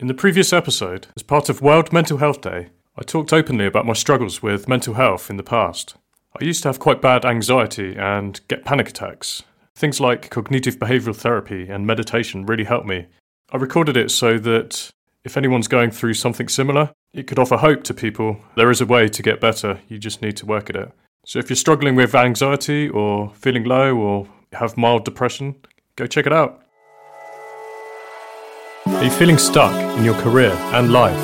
In the previous episode, as part of World Mental Health Day, I talked openly about my struggles with mental health in the past. I used to have quite bad anxiety and get panic attacks. Things like cognitive behavioral therapy and meditation really helped me. I recorded it so that if anyone's going through something similar, it could offer hope to people. There is a way to get better, you just need to work at it. So if you're struggling with anxiety or feeling low or have mild depression, go check it out. Are you feeling stuck in your career and life?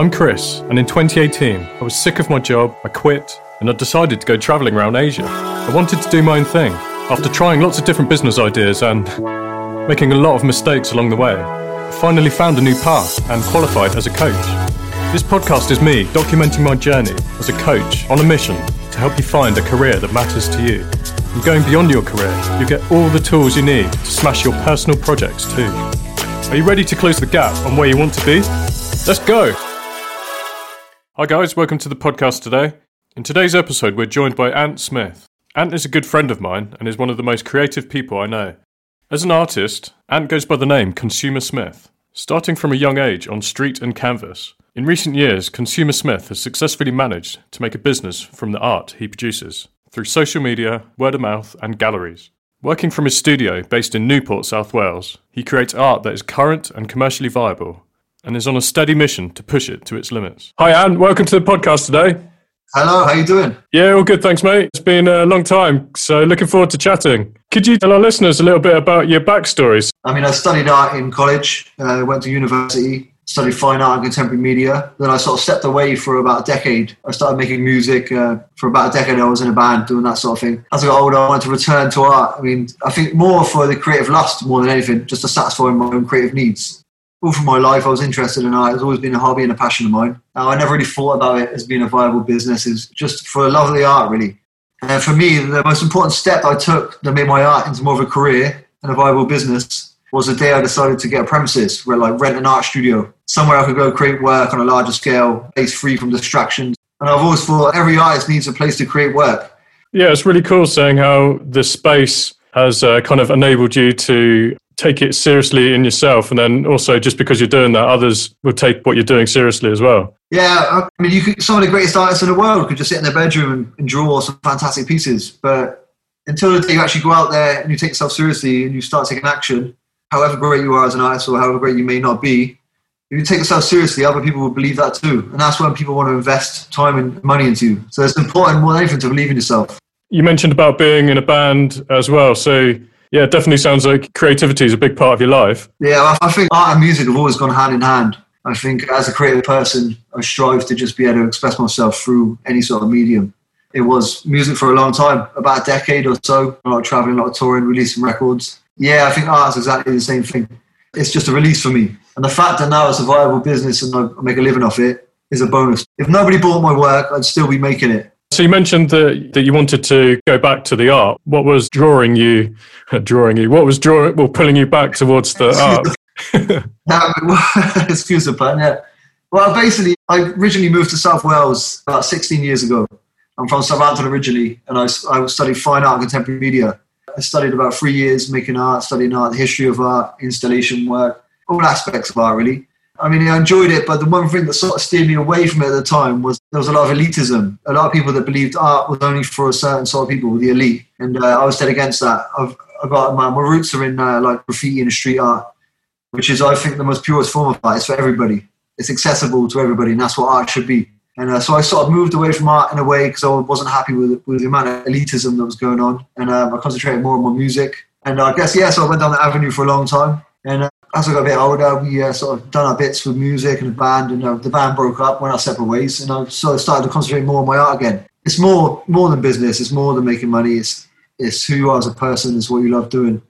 I'm Chris, and in 2018, I was sick of my job, I quit, and I decided to go travelling around Asia. I wanted to do my own thing. After trying lots of different business ideas and making a lot of mistakes along the way, I finally found a new path and qualified as a coach. This podcast is me documenting my journey as a coach on a mission to help you find a career that matters to you. And going beyond your career, you get all the tools you need to smash your personal projects too. Are you ready to close the gap on where you want to be? Let's go! Hi, guys, welcome to the podcast today. In today's episode, we're joined by Ant Smith. Ant is a good friend of mine and is one of the most creative people I know. As an artist, Ant goes by the name Consumer Smith. Starting from a young age on street and canvas, in recent years, Consumer Smith has successfully managed to make a business from the art he produces through social media, word of mouth, and galleries. Working from his studio based in Newport, South Wales, he creates art that is current and commercially viable and is on a steady mission to push it to its limits. Hi, Ant. Welcome to the podcast today. Hello, how you doing? Yeah, all good, thanks, mate. It's been a long time, so looking forward to chatting. Could you tell our listeners a little bit about your backstories? I mean, I studied art in college, uh, went to university, studied fine art and contemporary media. Then I sort of stepped away for about a decade. I started making music. Uh, for about a decade, I was in a band doing that sort of thing. As I got older, I wanted to return to art. I mean, I think more for the creative lust more than anything, just to satisfy my own creative needs. All through my life, I was interested in art. It's always been a hobby and a passion of mine. Now, I never really thought about it as being a viable business. It's just for the love of the art, really. And for me, the most important step I took that made my art into more of a career and a viable business was the day I decided to get a premises where like rent an art studio, somewhere I could go create work on a larger scale, based free from distractions. And I've always thought every artist needs a place to create work. Yeah, it's really cool saying how the space has uh, kind of enabled you to take it seriously in yourself, and then also just because you're doing that, others will take what you're doing seriously as well. Yeah, I mean, you could, some of the greatest artists in the world could just sit in their bedroom and, and draw some fantastic pieces, but until the day you actually go out there and you take yourself seriously and you start taking action, however great you are as an artist or however great you may not be, if you take yourself seriously, other people will believe that too. And that's when people want to invest time and money into you. So it's important more than anything to believe in yourself. You mentioned about being in a band as well. So yeah, it definitely sounds like creativity is a big part of your life. Yeah, I think art and music have always gone hand in hand. I think as a creative person, I strive to just be able to express myself through any sort of medium. It was music for a long time, about a decade or so. A lot of traveling, a lot of touring, releasing records. Yeah, I think oh, art's exactly the same thing. It's just a release for me. And the fact that now it's a viable business and I make a living off it is a bonus. If nobody bought my work, I'd still be making it. So you mentioned that, that you wanted to go back to the art. What was drawing you, drawing you, what was drawing, well, pulling you back towards the art? excuse the pun, yeah. Well, basically, I originally moved to South Wales about 16 years ago. I'm from Southampton originally, and I, I studied fine art and contemporary media. I studied about three years making art, studying art, history of art, installation work, all aspects of art really. I mean, I enjoyed it, but the one thing that sort of steered me away from it at the time was there was a lot of elitism. A lot of people that believed art was only for a certain sort of people, the elite, and uh, I was dead against that. I've, I've got my, my roots are in uh, like graffiti and street art, which is I think the most purest form of art. It's for everybody. It's accessible to everybody, and that's what art should be. And uh, so I sort of moved away from art in a way because I wasn't happy with, with the amount of elitism that was going on. And um, I concentrated more on my music. And I guess, yeah, so I went down that avenue for a long time. And uh, as I got a bit older, we uh, sort of done our bits with music and the band. And uh, the band broke up, went our separate ways. And I sort of started to concentrate more on my art again. It's more more than business. It's more than making money. It's, it's who you are as a person. It's what you love doing.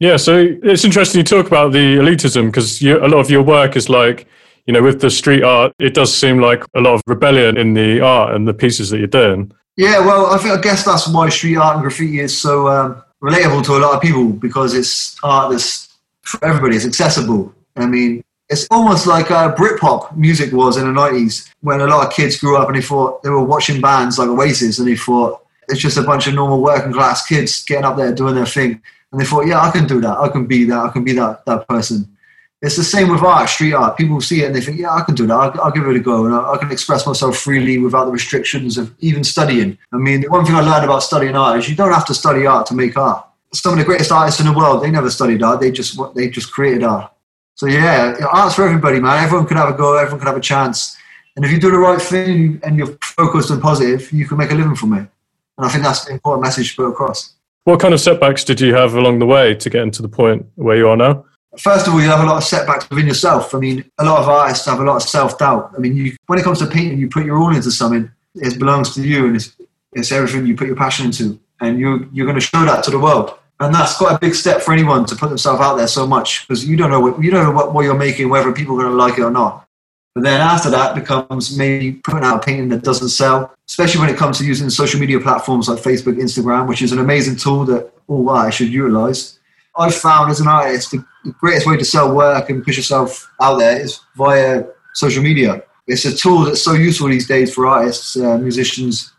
Yeah, so it's interesting you talk about the elitism because a lot of your work is like you know, with the street art, it does seem like a lot of rebellion in the art and the pieces that you're doing. Yeah, well, I think I guess that's why street art and graffiti is so um, relatable to a lot of people because it's art that's for everybody. It's accessible. I mean, it's almost like uh, Britpop music was in the 90s when a lot of kids grew up and they thought they were watching bands like Oasis and they thought it's just a bunch of normal working class kids getting up there doing their thing. And they thought, yeah, I can do that. I can be that. I can be that, that person. It's the same with art, street art. People see it and they think, yeah, I can do that. I'll, I'll give it a go. And I, I, can express myself freely without the restrictions of even studying. I mean, the one thing I learned about studying art is you don't have to study art to make art. Some of the greatest artists in the world, they never studied art. They just, they just created art. So yeah, art's for everybody, man. Everyone can have a go. Everyone can have a chance. And if you do the right thing and you're focused and positive, you can make a living from it. And I think that's the important message to put across. What kind of setbacks did you have along the way to get into the point where you are now? First of all, you have a lot of setbacks within yourself. I mean, a lot of artists have a lot of self doubt. I mean, you, when it comes to painting, you put your all into something. It belongs to you, and it's, it's everything you put your passion into, and you you're going to show that to the world. And that's quite a big step for anyone to put themselves out there so much because you don't know what you don't know what, what you're making, whether people are going to like it or not. But then after that becomes maybe putting out a painting that doesn't sell, especially when it comes to using social media platforms like Facebook, Instagram, which is an amazing tool that oh, all artists should utilize. I've found as an artist the, the greatest way to sell work and push yourself out there is via social media. It's a tool that's so useful these days for artists, uh, musicians,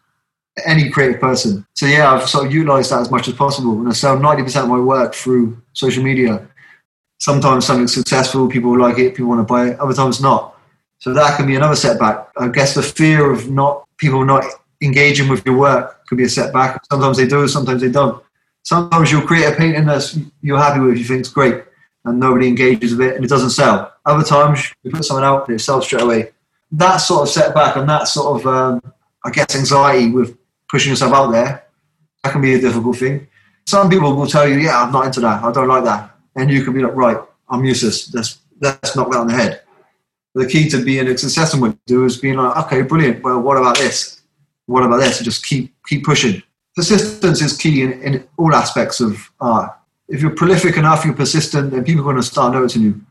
any creative person. So yeah, I've sort of utilized that as much as possible, and I sell ninety percent of my work through social media. Sometimes something's successful, people like it, people want to buy it. Other times not. So that can be another setback. I guess the fear of not people not engaging with your work could be a setback. Sometimes they do, sometimes they don't. Sometimes you'll create a painting that you're happy with, you think it's great, and nobody engages with it, and it doesn't sell. Other times you put something out and it sells straight away. That sort of setback and that sort of, um, I guess, anxiety with pushing yourself out there, that can be a difficult thing. Some people will tell you, "Yeah, I'm not into that. I don't like that," and you can be like, "Right, I'm useless. Let's let's knock that on the head." the key to being a successful do is being like, okay, brilliant. Well, what about this? What about this? And just keep keep pushing. Persistence is key in, in all aspects of art. If you're prolific enough, you're persistent, then people are going to start noticing you.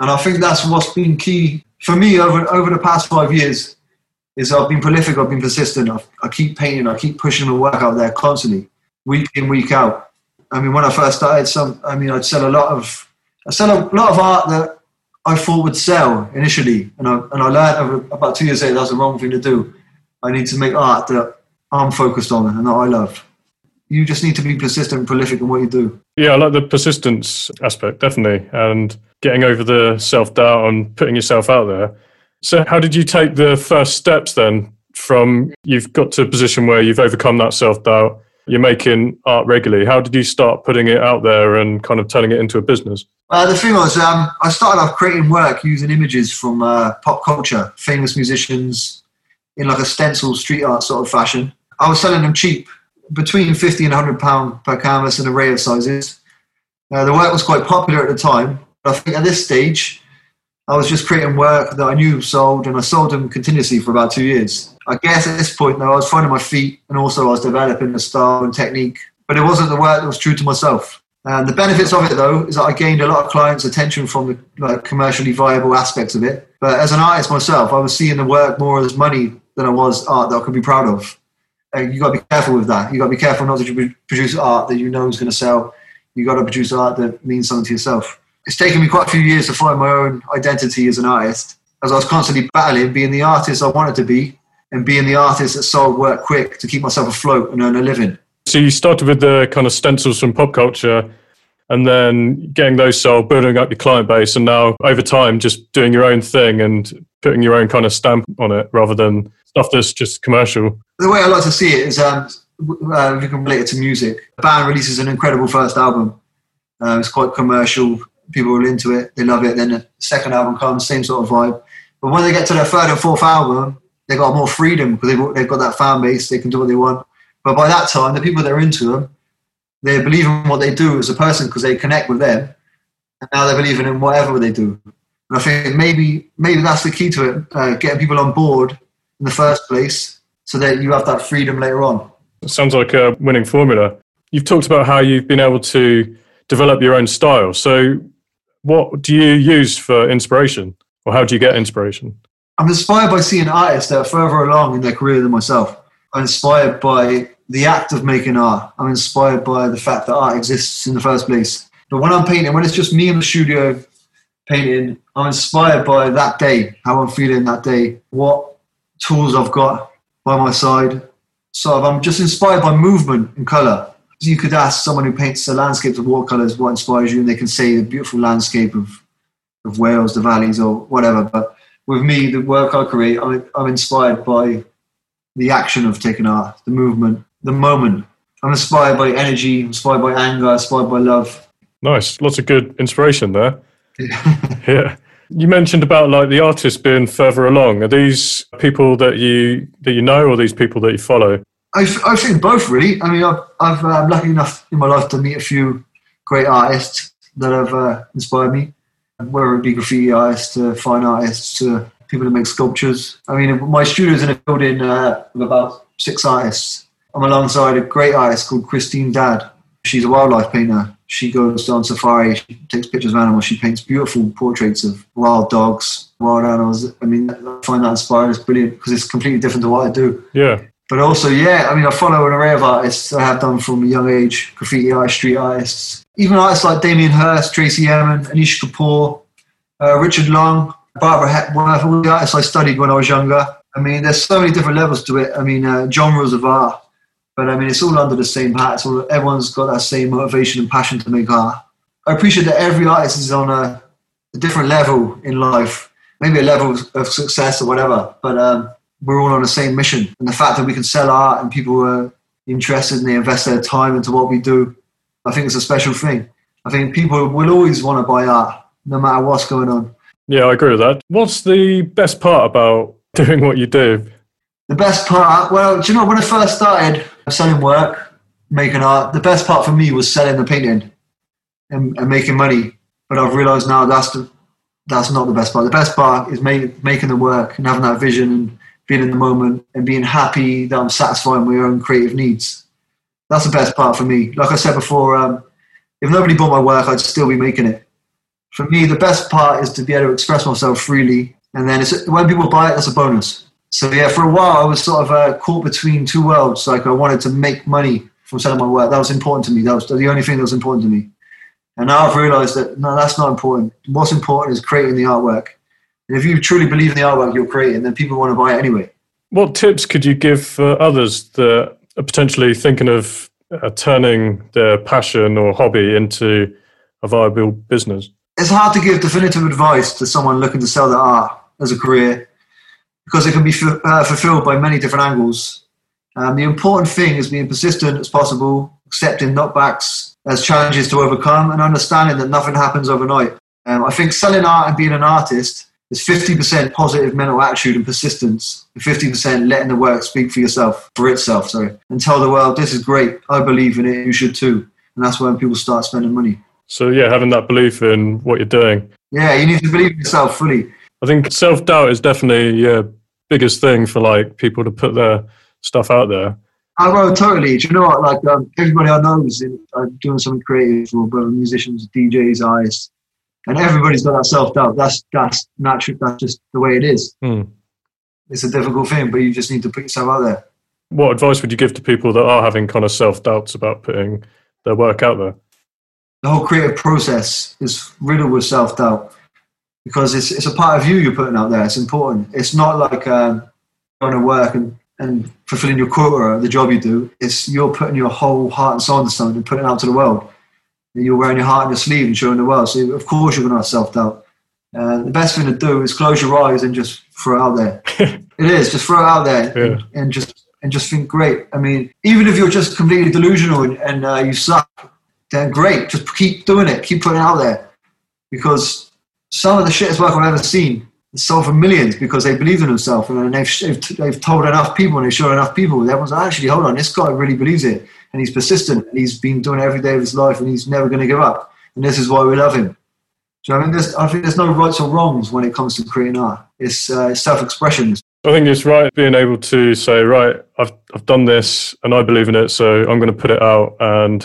And I think that's what's been key for me over over the past five years. Is I've been prolific, I've been persistent. I've, I keep painting, I keep pushing the work out there constantly, week in, week out. I mean, when I first started, some I mean, I'd sell a lot of I sell a lot of art that I thought would sell initially, and I and I learned over about two years later that's the wrong thing to do. I need to make art that I'm focused on and that I love. You just need to be persistent and prolific in what you do. Yeah, I like the persistence aspect definitely, and getting over the self doubt and putting yourself out there. So, how did you take the first steps then? From you've got to a position where you've overcome that self doubt, you're making art regularly. How did you start putting it out there and kind of turning it into a business? Uh, the thing was, um, I started off creating work using images from uh, pop culture, famous musicians, in like a stencil street art sort of fashion. I was selling them cheap, between 50 and 100 pound per canvas, in an array of sizes. Uh, the work was quite popular at the time. But I think at this stage, I was just creating work that I knew sold, and I sold them continuously for about two years. I guess at this point, though, I was finding my feet, and also I was developing a style and technique. But it wasn't the work that was true to myself. And the benefits of it, though, is that I gained a lot of clients' attention from the like, commercially viable aspects of it. But as an artist myself, I was seeing the work more as money than I was art that I could be proud of. You got to be careful with that. You got to be careful not to produce art that you know is going to sell. You got to produce art that means something to yourself. It's taken me quite a few years to find my own identity as an artist, as I was constantly battling being the artist I wanted to be and being the artist that sold work quick to keep myself afloat and earn a living. So you started with the kind of stencils from pop culture and then getting those sold, building up your client base, and now over time just doing your own thing and putting your own kind of stamp on it rather than stuff that's just commercial. The way I like to see it is um, uh, if you can relate it to music. A band releases an incredible first album. Uh, it's quite commercial. People are into it. They love it. Then the second album comes, same sort of vibe. But when they get to their third and fourth album, they've got more freedom because they've, they've got that fan base. They can do what they want. But by that time, the people that are into them, they believe in what they do as a person because they connect with them. And now they're believing in whatever they do. And I think maybe maybe that's the key to it, uh, getting people on board in the first place so that you have that freedom later on. It sounds like a winning formula. You've talked about how you've been able to develop your own style. So, what do you use for inspiration, or how do you get inspiration? I'm inspired by seeing artists that are further along in their career than myself. I'm inspired by the act of making art. I'm inspired by the fact that art exists in the first place. But when I'm painting, when it's just me in the studio painting, I'm inspired by that day, how I'm feeling that day, what tools I've got by my side. So I'm just inspired by movement and colour. You could ask someone who paints a landscape with watercolours what inspires you, and they can say the beautiful landscape of of Wales, the valleys, or whatever. But with me, the work I create, I'm, I'm inspired by the action of taking art, the movement, the moment. I'm inspired by energy, inspired by anger, inspired by love. Nice. Lots of good inspiration there. yeah. You mentioned about like the artists being further along. Are these people that you that you know, or these people that you follow? I, I think both really. I mean, I've, I've uh, I'm lucky enough in my life to meet a few great artists that have uh, inspired me, whether it be graffiti artists to fine artists to people that make sculptures. I mean, my studio's in a building uh, of about six artists. I'm alongside a great artist called Christine Dad. She's a wildlife painter. She goes on safari, she takes pictures of animals, she paints beautiful portraits of wild dogs, wild animals. I mean, I find that inspiring. It's brilliant because it's completely different to what I do. Yeah. But also, yeah, I mean, I follow an array of artists I have done from a young age graffiti artists, street artists, even artists like Damien Hirst, Tracey Emin, Anish Kapoor, uh, Richard Long, Barbara Hepworth, all the artists I studied when I was younger. I mean, there's so many different levels to it. I mean, uh, genres of art. But I mean, it's all under the same hat. It's all, everyone's got that same motivation and passion to make art. I appreciate that every artist is on a, a different level in life, maybe a level of success or whatever. But um, we're all on the same mission. And the fact that we can sell art and people are interested and they invest their time into what we do, I think it's a special thing. I think people will always want to buy art, no matter what's going on. Yeah, I agree with that. What's the best part about doing what you do? The best part, well, do you know, when I first started selling work, making art, the best part for me was selling the painting and, and making money. But I've realised now that's the, that's not the best part. The best part is make, making the work and having that vision and being in the moment and being happy that I'm satisfying my own creative needs. That's the best part for me. Like I said before, um, if nobody bought my work, I'd still be making it. For me, the best part is to be able to express myself freely, and then when people buy it, that's a bonus. So yeah, for a while I was sort of uh, caught between two worlds. Like I wanted to make money from selling my work. That was important to me. That was the only thing that was important to me. And now I've realised that no, that's not important. What's important is creating the artwork and if you truly believe in the artwork you're creating, then people want to buy it anyway. What tips could you give for others that are potentially thinking of uh, turning their passion or hobby into a viable business? It's hard to give definitive advice to someone looking to sell their art as a career because it can be f- uh, fulfilled by many different angles. Um, the important thing is being persistent as possible, accepting knockbacks as challenges to overcome, and understanding that nothing happens overnight. Um, I think selling art and being an artist is 50% positive mental attitude and persistence, and 50% letting the work speak for yourself, for itself, sorry, and tell the world, this is great, I believe in it, you should too. And that's when people start spending money. So, yeah, having that belief in what you're doing. Yeah, you need to believe in yourself fully. I think self doubt is definitely yeah biggest thing for like people to put their stuff out there. I know totally. Do you know what? Like um, everybody I know is in, uh, doing something creative, or musicians, DJs, artists and everybody's got that self doubt. That's that's natural. That's just the way it is. Mm. It's a difficult thing, but you just need to put yourself out there. What advice would you give to people that are having kind of self doubts about putting their work out there? The whole creative process is riddled with self doubt because it's it's a part of you you're putting out there. It's important. It's not like um, going to work and and fulfilling your quota, the job you do. It's you're putting your whole heart and soul into something and putting it out to the world you're wearing your heart on your sleeve and showing the world. So of course you're going to have self doubt. Uh, the best thing to do is close your eyes and just throw it out there. it is just throw it out there yeah. and, and, just and just think great. I mean, even if you're just completely delusional and, and uh, you suck, then great. Just keep doing it. Keep putting it out there because some of the shittest work I've ever seen sold for millions because they believe in themselves and they've, they've, they've told enough people and they've shown enough people. Everyone's like, actually, hold on, this guy really believes it and he's persistent and he's been doing it every day of his life and he's never going to give up. And this is why we love him. So I mean, there's, I think there's no rights or wrongs when it comes to creating art. It's, uh, self-expression. I think it's right being able to say, right, I've I've done this and I believe in it, so I'm going to put it out and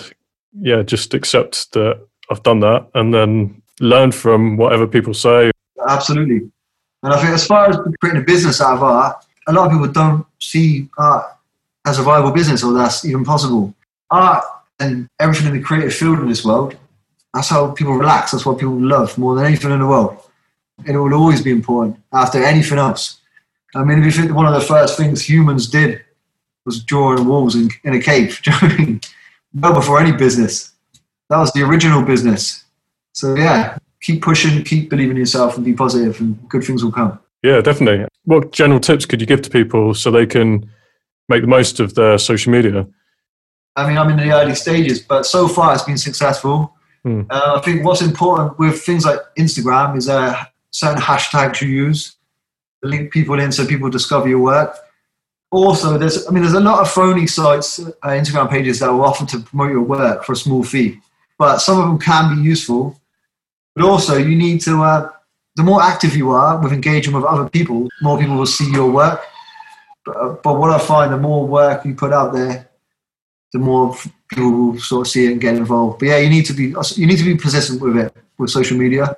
yeah, just accept that I've done that and then learn from whatever people say. Absolutely. And I think as far as creating a business out of art, a lot of people don't see art as a viable business or that's even possible art and everything in the creative field in this world, that's how people relax. That's what people love more than anything in the world. And it will always be important after anything else. I mean, if you think one of the first things humans did was drawing walls in, in a cave? Well before any business. That was the original business. So, yeah, keep pushing, keep believing in yourself, and be positive, and good things will come. Yeah, definitely. What general tips could you give to people so they can make the most of their social media? I mean, I'm in the early stages, but so far it's been successful. Hmm. Uh, I think what's important with things like Instagram is uh, certain hashtags you use, link people in so people discover your work. Also, there's I mean, there's a lot of phony sites, uh, Instagram pages that will offer to promote your work for a small fee, but some of them can be useful. But also, you need to. Uh, the more active you are with engaging with other people, more people will see your work. But, uh, but what I find, the more work you put out there, the more people will sort of see it and get involved. But yeah, you need to be you need to be persistent with it with social media.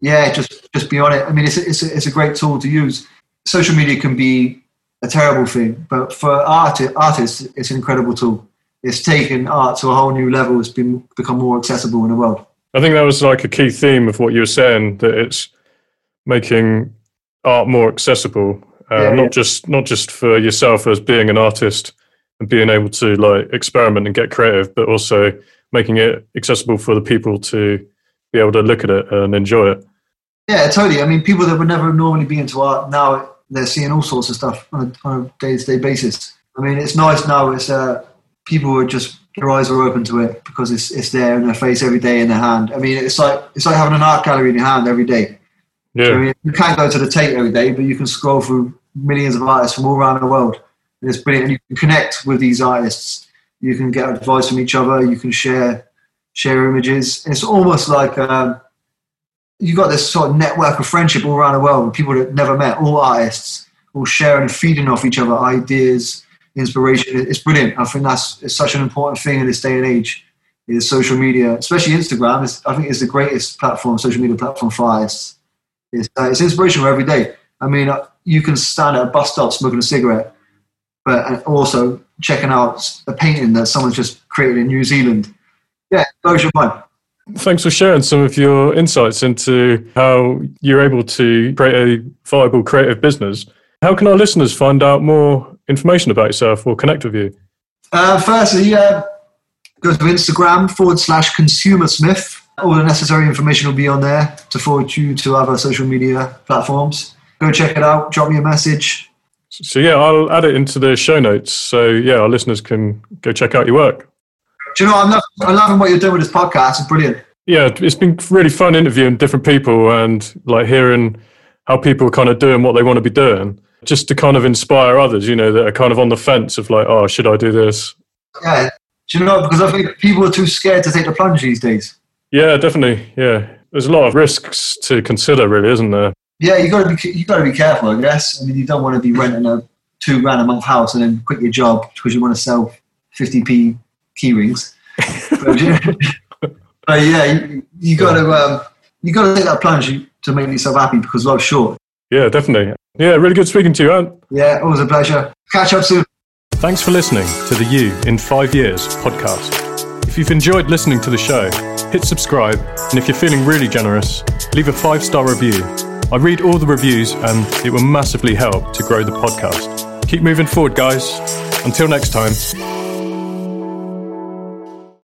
Yeah, just just be on it. I mean, it's a, it's a, it's a great tool to use. Social media can be a terrible thing, but for art, artists, it's an incredible tool. It's taken art to a whole new level. It's been become more accessible in the world. I think that was like a key theme of what you were saying that it's making art more accessible, uh, yeah, not yeah. just not just for yourself as being an artist and being able to like experiment and get creative, but also making it accessible for the people to be able to look at it and enjoy it. Yeah, totally. I mean, people that would never normally be into art now they're seeing all sorts of stuff on a day to day basis. I mean, it's nice now. It's uh, people are just their eyes are open to it because it's it's there in their face every day in their hand. I mean, it's like it's like having an art gallery in your hand every day. Yeah. I mean, you can't go to the Tate every day, but you can scroll through millions of artists from all around the world. And it's brilliant. And you can connect with these artists. You can get advice from each other. You can share share images. And It's almost like um, you've got this sort of network of friendship all around the world. With people that never met, all artists, all sharing and feeding off each other ideas, inspiration. It's brilliant. I think that's it's such an important thing in this day and age. Is social media, especially Instagram. Is, I think it's the greatest platform, social media platform for us it's, uh, it's inspirational every day. I mean, uh, you can stand at a bus stop smoking a cigarette, but also checking out a painting that someone's just created in New Zealand. Yeah, blows your mind. Thanks for sharing some of your insights into how you're able to create a viable creative business. How can our listeners find out more information about yourself or connect with you? Uh, firstly, uh, go to Instagram forward slash consumer smith all the necessary information will be on there to forward you to other social media platforms. Go check it out. Drop me a message. So yeah, I'll add it into the show notes. So yeah, our listeners can go check out your work. Do you know I'm, I'm loving what you're doing with this podcast. It's brilliant. Yeah, it's been really fun interviewing different people and like hearing how people are kind of doing what they want to be doing, just to kind of inspire others. You know, that are kind of on the fence of like, oh, should I do this? Yeah, do you know? Because I think people are too scared to take the plunge these days. Yeah, definitely. Yeah, there's a lot of risks to consider, really, isn't there? Yeah, you got to be you got to be careful, I guess. I mean, you don't want to be renting a two grand a month house and then quit your job because you want to sell 50p key rings. but, but, yeah, you, you got to um, you got to take that plunge to make yourself happy because life's short. Yeah, definitely. Yeah, really good speaking to you, Ant. Yeah, always a pleasure. Catch up soon. Thanks for listening to the You in Five Years podcast. If you've enjoyed listening to the show, hit subscribe, and if you're feeling really generous, leave a five star review. I read all the reviews and it will massively help to grow the podcast. Keep moving forward, guys. Until next time.